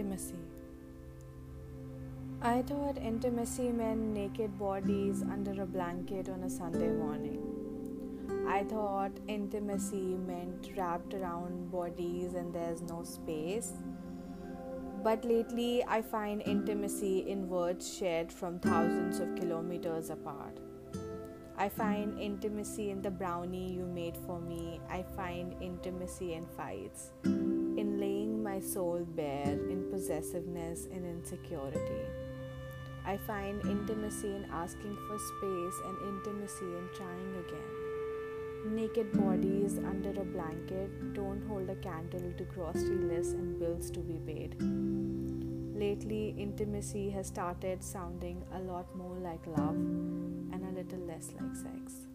Intimacy. I thought intimacy meant naked bodies under a blanket on a Sunday morning. I thought intimacy meant wrapped around bodies and there's no space. But lately, I find intimacy in words shared from thousands of kilometers apart. I find intimacy in the brownie you made for me. I find intimacy in fights soul bare in possessiveness and insecurity. I find intimacy in asking for space and intimacy in trying again. Naked bodies under a blanket don't hold a candle to grocery lists and bills to be paid. Lately, intimacy has started sounding a lot more like love and a little less like sex.